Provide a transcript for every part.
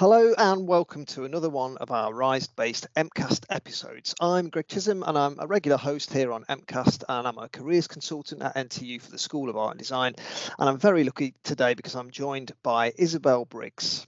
Hello and welcome to another one of our RISE based MCAST episodes. I'm Greg Chisholm and I'm a regular host here on MCAST and I'm a careers consultant at NTU for the School of Art and Design. And I'm very lucky today because I'm joined by Isabel Briggs.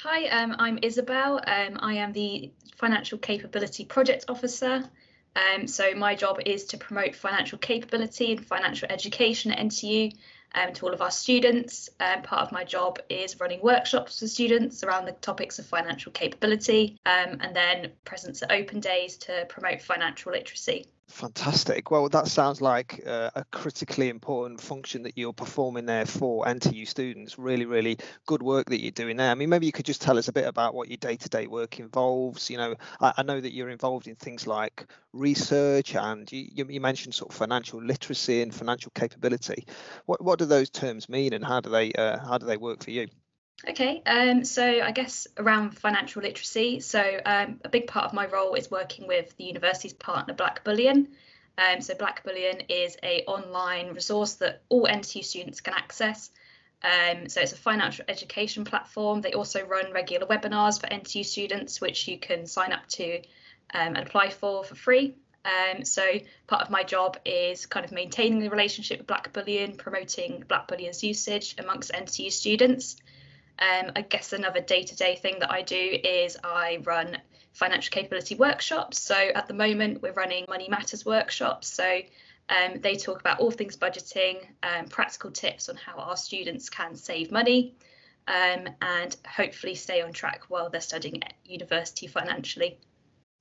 Hi, um, I'm Isabel. Um, I am the Financial Capability Project Officer. Um, so my job is to promote financial capability and financial education at NTU um, to all of our students. Um, part of my job is running workshops for students around the topics of financial capability um, and then presence at open days to promote financial literacy. Fantastic. Well, that sounds like uh, a critically important function that you're performing there for NTU students. Really, really good work that you're doing there. I mean, maybe you could just tell us a bit about what your day-to-day work involves. You know, I, I know that you're involved in things like research, and you, you, mentioned sort of financial literacy and financial capability. What what do those terms mean, and how do they uh, how do they work for you? Okay, um, so I guess around financial literacy. So um, a big part of my role is working with the university's partner Black Bullion. Um, so Black Bullion is a online resource that all NTU students can access. Um, so it's a financial education platform. They also run regular webinars for NTU students, which you can sign up to um, and apply for for free. Um, so part of my job is kind of maintaining the relationship with Black Bullion, promoting Black Bullion's usage amongst NTU students. Um, I guess another day-to-day thing that I do is I run financial capability workshops. So at the moment we're running Money Matters workshops. So um, they talk about all things budgeting, um, practical tips on how our students can save money um, and hopefully stay on track while they're studying at university financially.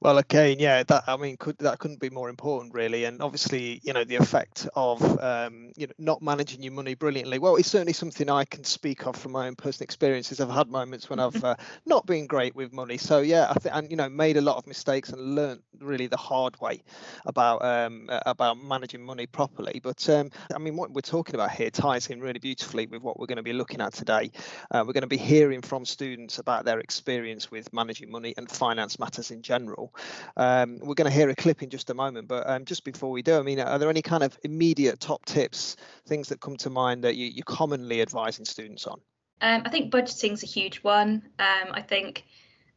Well, again, yeah, that I mean, could that couldn't be more important, really. And obviously, you know, the effect of um, you know not managing your money brilliantly. Well, it's certainly something I can speak of from my own personal experiences. I've had moments when I've uh, not been great with money. So yeah, I think and you know made a lot of mistakes and learned really the hard way about um, about managing money properly. But um, I mean, what we're talking about here ties in really beautifully with what we're going to be looking at today. Uh, we're going to be hearing from students about their experience with managing money and finance matters in general. Um, we're going to hear a clip in just a moment, but um, just before we do, I mean, are there any kind of immediate top tips, things that come to mind that you, you're commonly advising students on? Um, I think budgeting is a huge one. Um, I think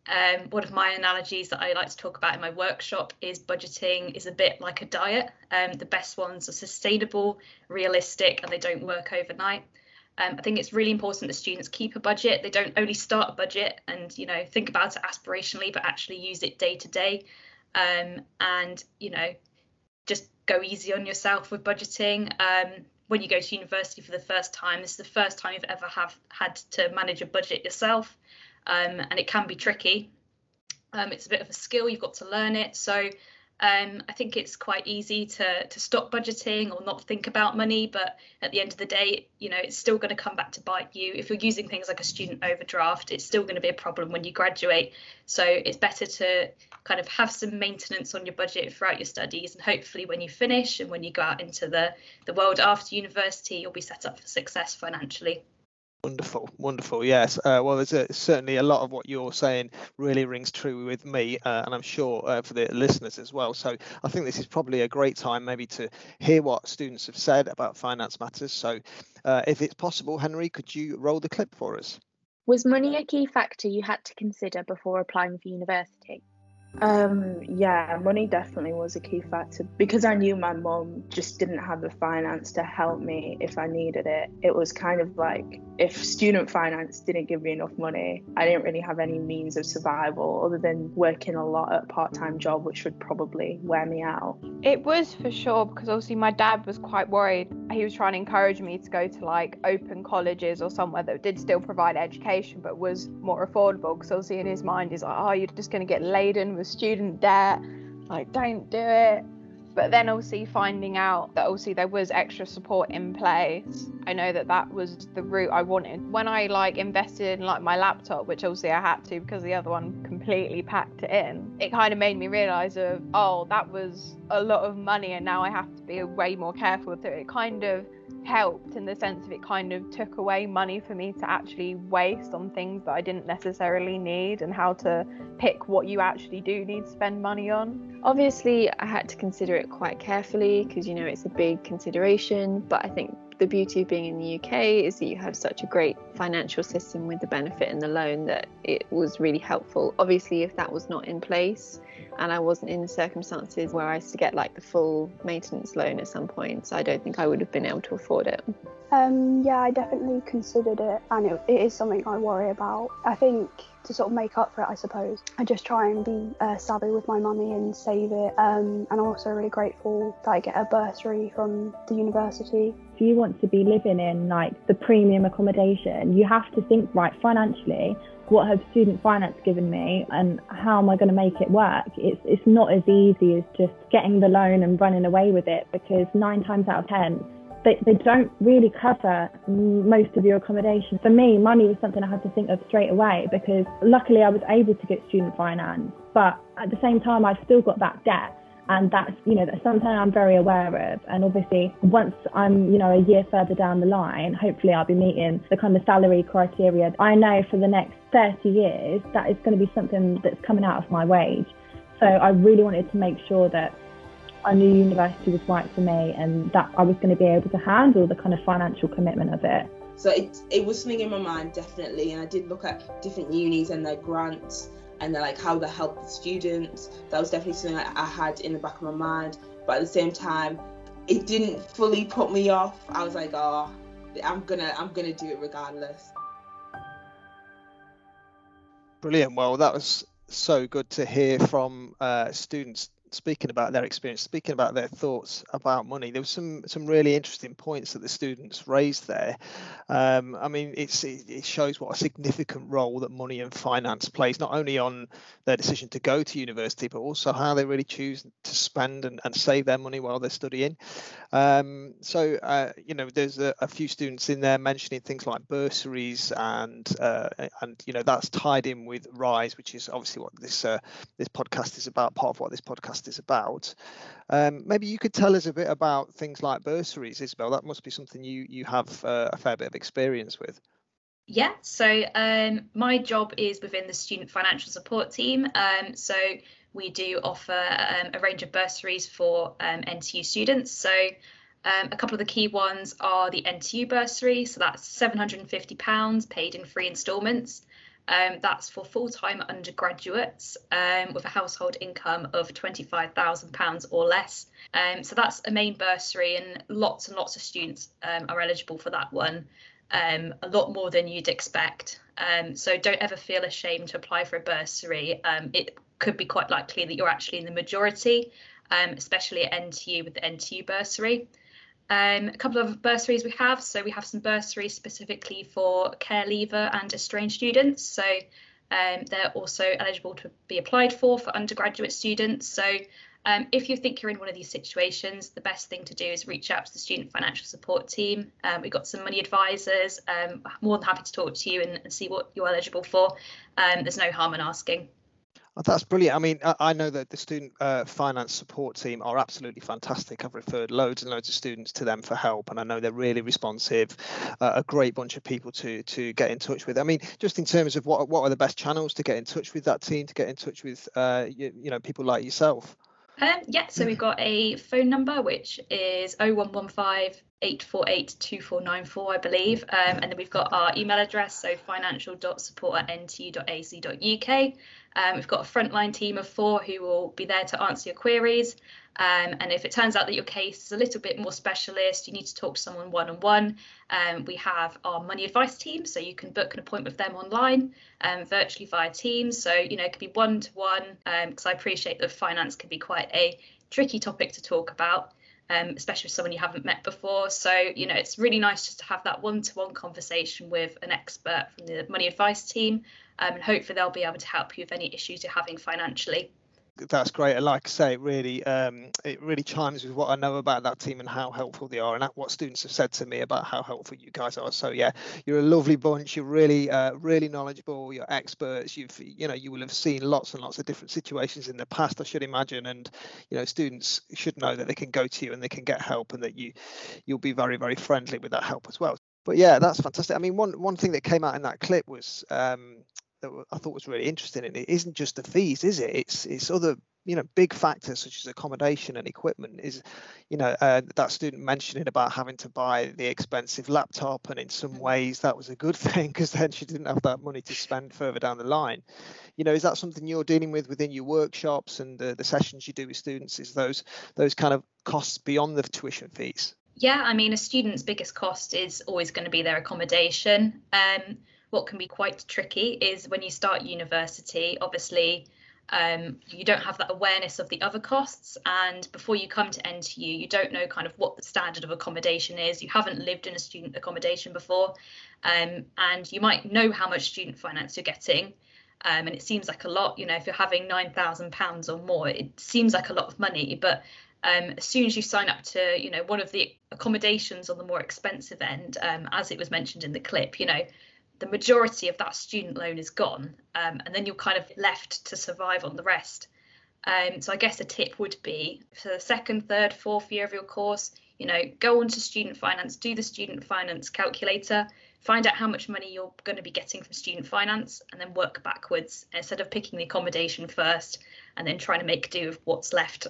um, one of my analogies that I like to talk about in my workshop is budgeting is a bit like a diet. Um, the best ones are sustainable, realistic, and they don't work overnight. Um, I think it's really important that students keep a budget. They don't only start a budget and you know think about it aspirationally, but actually use it day to day. Um, and you know, just go easy on yourself with budgeting. Um, when you go to university for the first time, this is the first time you've ever have had to manage a budget yourself, um, and it can be tricky. Um, it's a bit of a skill. You've got to learn it. So um, I think it's quite easy to to stop budgeting or not think about money, but at the end of the day, you know, it's still going to come back to bite you. If you're using things like a student overdraft, it's still going to be a problem when you graduate. So it's better to kind of have some maintenance on your budget throughout your studies, and hopefully, when you finish and when you go out into the the world after university, you'll be set up for success financially. Wonderful, wonderful. Yes. Uh, well, there's a, certainly a lot of what you're saying really rings true with me, uh, and I'm sure uh, for the listeners as well. So I think this is probably a great time maybe to hear what students have said about finance matters. So uh, if it's possible, Henry, could you roll the clip for us? Was money a key factor you had to consider before applying for university? Um, yeah, money definitely was a key factor because I knew my mum just didn't have the finance to help me if I needed it. It was kind of like if student finance didn't give me enough money, I didn't really have any means of survival other than working a lot at a part time job, which would probably wear me out. It was for sure because obviously my dad was quite worried. He was trying to encourage me to go to like open colleges or somewhere that did still provide education but was more affordable because obviously in his mind he's like, oh, you're just going to get laden with student debt. Like, don't do it. But then obviously finding out that obviously there was extra support in place, I know that that was the route I wanted. When I like invested in like my laptop, which obviously I had to because the other one completely packed it in, it kind of made me realize of oh that was a lot of money and now I have to be way more careful with it. It kind of helped in the sense of it kind of took away money for me to actually waste on things that I didn't necessarily need and how to pick what you actually do need to spend money on. Obviously, I had to consider it quite carefully because you know it's a big consideration, but I think the beauty of being in the UK is that you have such a great financial system with the benefit and the loan that it was really helpful. Obviously, if that was not in place and I wasn't in circumstances where I used to get like the full maintenance loan at some points, I don't think I would have been able to afford it. Um, yeah, I definitely considered it, and it, it is something I worry about. I think to sort of make up for it, I suppose. I just try and be uh, savvy with my money and save it. Um, and I'm also really grateful that I get a bursary from the university. If you want to be living in like the premium accommodation, you have to think right financially. What has student finance given me, and how am I going to make it work? It's it's not as easy as just getting the loan and running away with it because nine times out of ten they, they don't really cover most of your accommodation. For me, money was something I had to think of straight away because luckily I was able to get student finance, but at the same time, I've still got that debt. And that's, you know, that's something I'm very aware of. And obviously, once I'm, you know, a year further down the line, hopefully I'll be meeting the kind of salary criteria. I know for the next 30 years, that is going to be something that's coming out of my wage. So I really wanted to make sure that I knew university was right for me and that I was going to be able to handle the kind of financial commitment of it. So it, it was something in my mind, definitely. And I did look at different unis and their grants and their, like how they help the students. That was definitely something I had in the back of my mind. But at the same time, it didn't fully put me off. I was like, oh, I'm gonna I'm gonna do it regardless. Brilliant. Well, that was so good to hear from uh, students speaking about their experience, speaking about their thoughts about money, there was some some really interesting points that the students raised there. Um, I mean, it's it shows what a significant role that money and finance plays, not only on their decision to go to university, but also how they really choose to spend and, and save their money while they're studying. Um, so, uh, you know, there's a, a, few students in there mentioning things like bursaries, and uh, and you know that's tied in with Rise, which is obviously what this uh, this podcast is about. Part of what this podcast is about. Um, maybe you could tell us a bit about things like bursaries, Isabel. That must be something you you have uh, a fair bit of experience with. Yeah, so um, my job is within the student financial support team. Um, so we do offer um, a range of bursaries for um, NTU students. So um, a couple of the key ones are the NTU bursary. So that's £750 paid in three instalments. Um, that's for full-time undergraduates um, with a household income of £25,000 or less. Um, so that's a main bursary and lots and lots of students um, are eligible for that one, um, a lot more than you'd expect. Um, so don't ever feel ashamed to apply for a bursary. it could be quite likely that you're actually in the majority, especially at NTU with the NTU bursary. Um, a couple of bursaries we have. So we have some bursaries specifically for care leaver and estranged students. So um, they're also eligible to be applied for for undergraduate students. So um, if you think you're in one of these situations, the best thing to do is reach out to the student financial support team. Um, we've got some money advisors. Um, more than happy to talk to you and, and see what you're eligible for. Um, there's no harm in asking. Oh, that's brilliant. I mean, I know that the student uh, finance support team are absolutely fantastic. I've referred loads and loads of students to them for help, and I know they're really responsive. Uh, a great bunch of people to to get in touch with. I mean, just in terms of what what are the best channels to get in touch with that team, to get in touch with uh, you, you know people like yourself. Um, yeah, so we've got a phone number which is 0115 848 2494, I believe. Um, and then we've got our email address, so financial.support at ntu.ac.uk. Um, we've got a frontline team of four who will be there to answer your queries. Um, and if it turns out that your case is a little bit more specialist, you need to talk to someone one on one. We have our money advice team, so you can book an appointment with them online, um, virtually via Teams. So, you know, it could be one to one, because I appreciate that finance can be quite a tricky topic to talk about. Um, especially with someone you haven't met before. So, you know, it's really nice just to have that one to one conversation with an expert from the money advice team um, and hopefully they'll be able to help you with any issues you're having financially that's great. And like I say, it really, um, it really chimes with what I know about that team and how helpful they are, and what students have said to me about how helpful you guys are. So yeah, you're a lovely bunch. You're really, uh, really knowledgeable. You're experts. You've, you know, you will have seen lots and lots of different situations in the past, I should imagine, and you know, students should know that they can go to you and they can get help, and that you, you'll be very, very friendly with that help as well. But yeah, that's fantastic. I mean, one one thing that came out in that clip was um, that I thought was really interesting, and it isn't just the fees, is it? It's it's other you know big factors such as accommodation and equipment is you know uh, that student mentioning about having to buy the expensive laptop and in some mm. ways that was a good thing because then she didn't have that money to spend further down the line you know is that something you're dealing with within your workshops and the, the sessions you do with students is those those kind of costs beyond the tuition fees yeah i mean a student's biggest cost is always going to be their accommodation um, what can be quite tricky is when you start university obviously um, you don't have that awareness of the other costs. And before you come to NTU you don't know kind of what the standard of accommodation is. You haven't lived in a student accommodation before. Um, and you might know how much student finance you're getting. Um, and it seems like a lot you know if you're having £9,000 or more it seems like a lot of money. But um, as soon as you sign up to you know one of the accommodations on the more expensive end um, as it was mentioned in the clip you know the majority of that student loan is gone, um, and then you're kind of left to survive on the rest. Um, so I guess a tip would be for the second, third, fourth year of your course, you know, go on to student finance, do the student finance calculator, find out how much money you're going to be getting from student finance, and then work backwards instead of picking the accommodation first and then trying to make do with what's left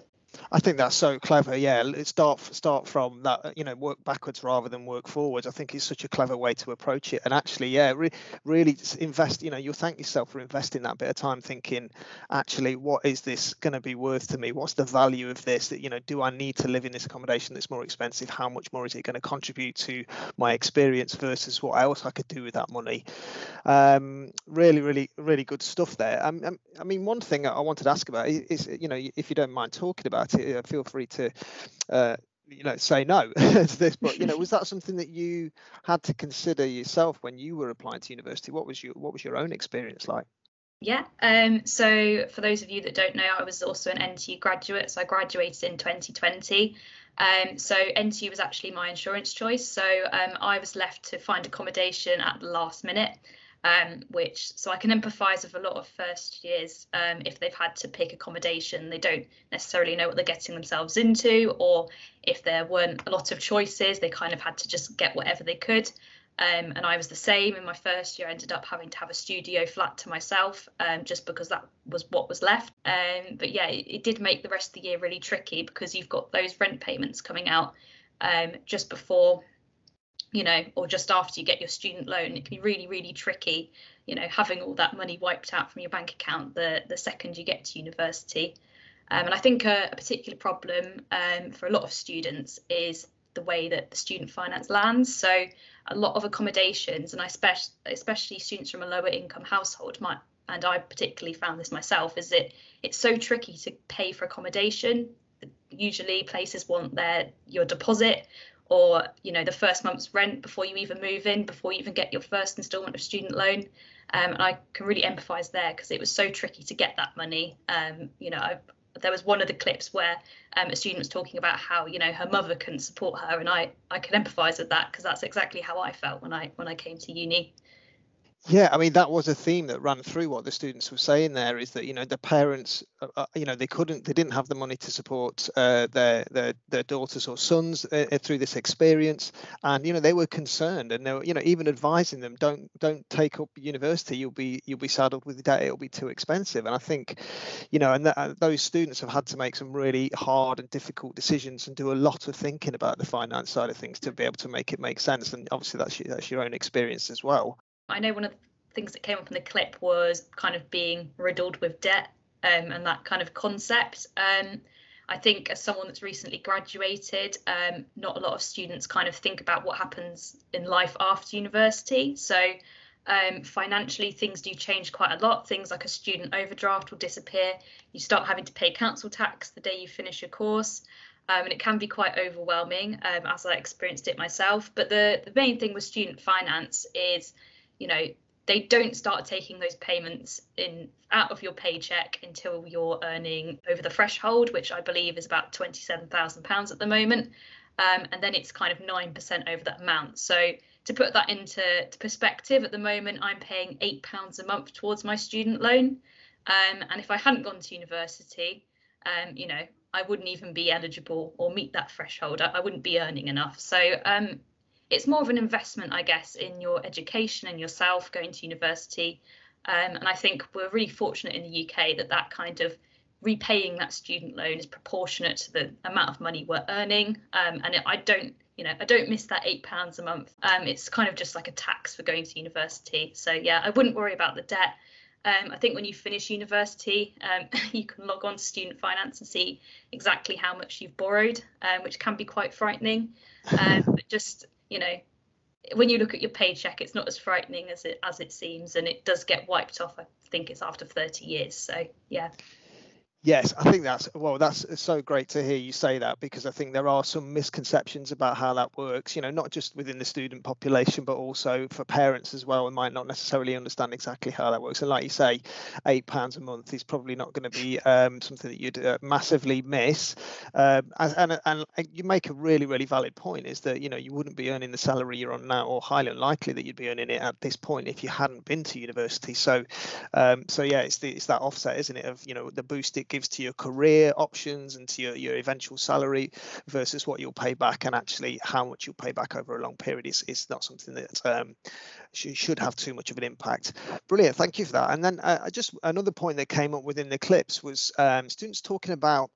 I think that's so clever. Yeah, start start from that. You know, work backwards rather than work forwards. I think it's such a clever way to approach it. And actually, yeah, re- really invest. You know, you'll thank yourself for investing that bit of time thinking, actually, what is this going to be worth to me? What's the value of this? That you know, do I need to live in this accommodation that's more expensive? How much more is it going to contribute to my experience versus what else I could do with that money? Um, really, really, really good stuff there. Um, um I mean, one thing I wanted to ask about is, you know, if you don't mind talking about uh, feel free to uh, you know say no to this but you know was that something that you had to consider yourself when you were applying to university? What was your what was your own experience like? Yeah um so for those of you that don't know i was also an ntu graduate so i graduated in 2020 um, so NTU was actually my insurance choice. So um, I was left to find accommodation at the last minute um, which so I can empathise with a lot of first years um, if they've had to pick accommodation, they don't necessarily know what they're getting themselves into, or if there weren't a lot of choices, they kind of had to just get whatever they could. Um, and I was the same in my first year. I ended up having to have a studio flat to myself um, just because that was what was left. Um, but yeah, it, it, did make the rest of the year really tricky because you've got those rent payments coming out um, just before you know, or just after you get your student loan, it can be really, really tricky, you know, having all that money wiped out from your bank account the, the second you get to university. Um, and I think a, a particular problem um, for a lot of students is the way that the student finance lands. So a lot of accommodations, and I especially, especially students from a lower income household, might, and I particularly found this myself, is that it's so tricky to pay for accommodation. Usually places want their your deposit or you know the first month's rent before you even move in before you even get your first installment of student loan. Um, and i can really empathize there because it was so tricky to get that money. Um, you know I, there was one of the clips where um, a student was talking about how you know her mother couldn't support her and i i can empathize with that because that's exactly how i felt when i when i came to uni yeah, I mean that was a theme that ran through what the students were saying there is that you know the parents, uh, uh you know, they couldn't, they didn't have the money to support uh, their their their daughters or sons uh, uh, through this experience, and you know they were concerned, and they were, you know, even advising them, don't don't take up university, you'll be you'll be saddled with debt, it'll be too expensive, and I think, you know, and th- uh, those students have had to make some really hard and difficult decisions and do a lot of thinking about the finance side of things to be able to make it make sense, and obviously that's that's your own experience as well. I know one of the things that came up in the clip was kind of being riddled with debt um, and that kind of concept. Um, I think as someone that's recently graduated, um, not a lot of students kind of think about what happens in life after university. So um, financially, things do change quite a lot. Things like a student overdraft will disappear. You start having to pay council tax the day you finish your course. Um, and it can be quite overwhelming um, as I experienced it myself. But the, the main thing with student finance is you know they don't start taking those payments in out of your paycheck until you're earning over the threshold, which I believe is about twenty-seven thousand pounds at the moment, um, and then it's kind of nine percent over that amount. So to put that into perspective, at the moment I'm paying eight pounds a month towards my student loan, um, and if I hadn't gone to university, um, you know, I wouldn't even be eligible or meet that threshold. I, I wouldn't be earning enough. So um, it's more of an investment, I guess, in your education and yourself going to university. Um, and I think we're really fortunate in the UK that that kind of repaying that student loan is proportionate to the amount of money we're earning. Um, and I don't, you know, I don't miss that eight pounds a month. Um, it's kind of just like a tax for going to university. So yeah, I wouldn't worry about the debt. Um, I think when you finish university, um, you can log on to student finance and see exactly how much you've borrowed, um, which can be quite frightening. Um, but just you know, when you look at your paycheck, it's not as frightening as it as it seems, and it does get wiped off. I think it's after 30 years. So yeah. Yes, I think that's well. That's so great to hear you say that because I think there are some misconceptions about how that works. You know, not just within the student population, but also for parents as well, and might not necessarily understand exactly how that works. And like you say, eight pounds a month is probably not going to be um, something that you'd uh, massively miss. Um, and, and and you make a really really valid point. Is that you know you wouldn't be earning the salary you're on now, or highly unlikely that you'd be earning it at this point if you hadn't been to university. So, um, so yeah, it's the, it's that offset, isn't it? Of you know the boost it gives to your career options and to your, your eventual salary versus what you'll pay back and actually how much you'll pay back over a long period is, is not something that um, should have too much of an impact. Brilliant, thank you for that. And then uh, just another point that came up within the clips was um, students talking about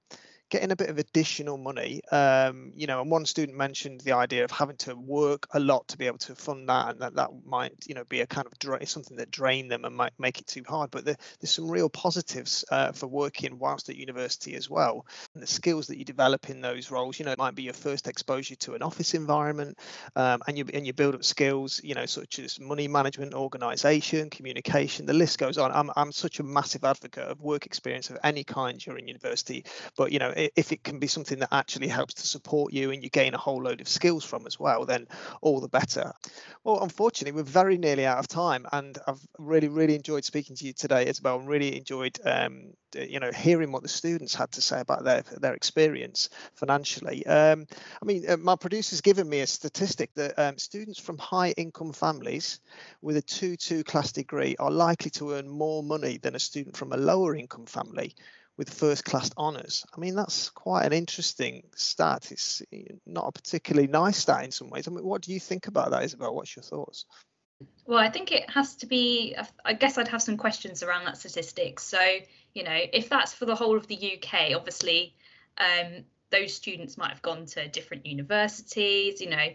getting a bit of additional money. Um, you know, and one student mentioned the idea of having to work a lot to be able to fund that, and that that might, you know, be a kind of dra- something that drain them and might make it too hard. But the, there's some real positives uh, for working whilst at university as well. And the skills that you develop in those roles, you know, it might be your first exposure to an office environment, um, and you and you build up skills, you know, such as money management, organisation, communication. The list goes on. I'm I'm such a massive advocate of work experience of any kind during university, but you know if it can be something that actually helps to support you and you gain a whole load of skills from as well, then all the better. Well, unfortunately, we're very nearly out of time, and I've really, really enjoyed speaking to you today, Isabel, and really enjoyed, um, you know, hearing what the students had to say about their their experience financially. Um, I mean, uh, my producer's given me a statistic that um, students from high income families with a 2-2 class degree are likely to earn more money than a student from a lower income family with first class honours. I mean, that's quite an interesting stat. It's not a particularly nice stat in some ways. I mean, what do you think about that, Isabel? What's your thoughts? Well, I think it has to be, I guess I'd have some questions around that statistic. So, you know, if that's for the whole of the UK, obviously, um, those students might have gone to different universities, you know,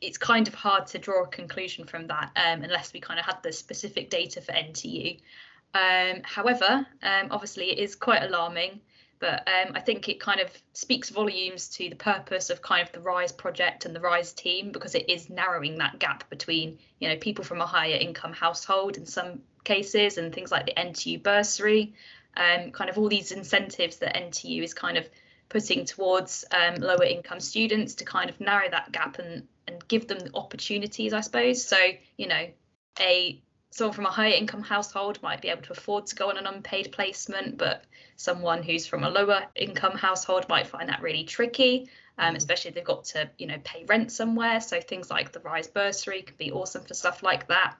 it's kind of hard to draw a conclusion from that um, unless we kind of had the specific data for NTU. Um, however, um, obviously it is quite alarming, but um, I think it kind of speaks volumes to the purpose of kind of the Rise project and the Rise team because it is narrowing that gap between you know people from a higher income household in some cases and things like the NTU bursary, um, kind of all these incentives that NTU is kind of putting towards um, lower income students to kind of narrow that gap and and give them the opportunities, I suppose. So you know a someone from a higher income household might be able to afford to go on an unpaid placement, but someone who's from a lower income household might find that really tricky, um, mm. especially if they've got to, you know, pay rent somewhere. So things like the Rise bursary can be awesome for stuff like that.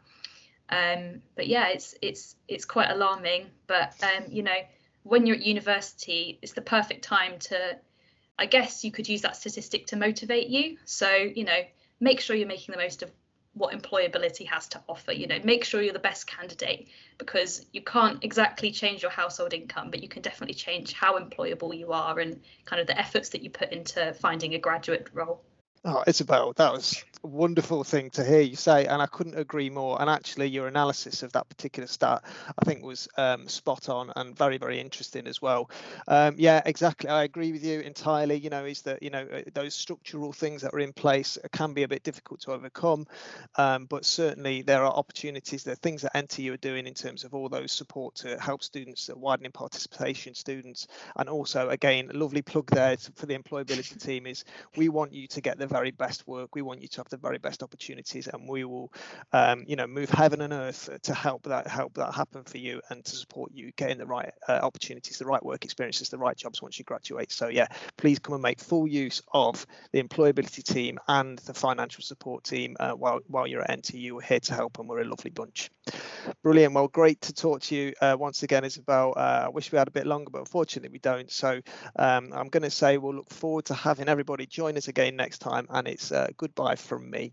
Um, but yeah, it's it's it's quite alarming. But um, you know, when you're at university, it's the perfect time to, I guess you could use that statistic to motivate you. So you know, make sure you're making the most of what employability has to offer you know make sure you're the best candidate because you can't exactly change your household income but you can definitely change how employable you are and kind of the efforts that you put into finding a graduate role Oh, Isabel, that was a wonderful thing to hear you say, and I couldn't agree more. And actually, your analysis of that particular stat, I think, was um, spot on and very, very interesting as well. Um, yeah, exactly. I agree with you entirely. You know, is that you know uh, those structural things that are in place can be a bit difficult to overcome, um, but certainly there are opportunities. There are things that NTU are doing in terms of all those support to help students, uh, widening participation students, and also again, lovely plug there for the employability team is we want you to get the very best work. We want you to have the very best opportunities, and we will, um, you know, move heaven and earth to help that help that happen for you and to support you getting the right uh, opportunities, the right work experiences, the right jobs once you graduate. So yeah, please come and make full use of the employability team and the financial support team uh, while while you're at NTU. We're here to help, and we're a lovely bunch. Brilliant. Well, great to talk to you uh, once again, Isabel. Uh, I wish we had a bit longer, but unfortunately we don't. So um, I'm going to say we'll look forward to having everybody join us again next time time, and it's uh, goodbye from me.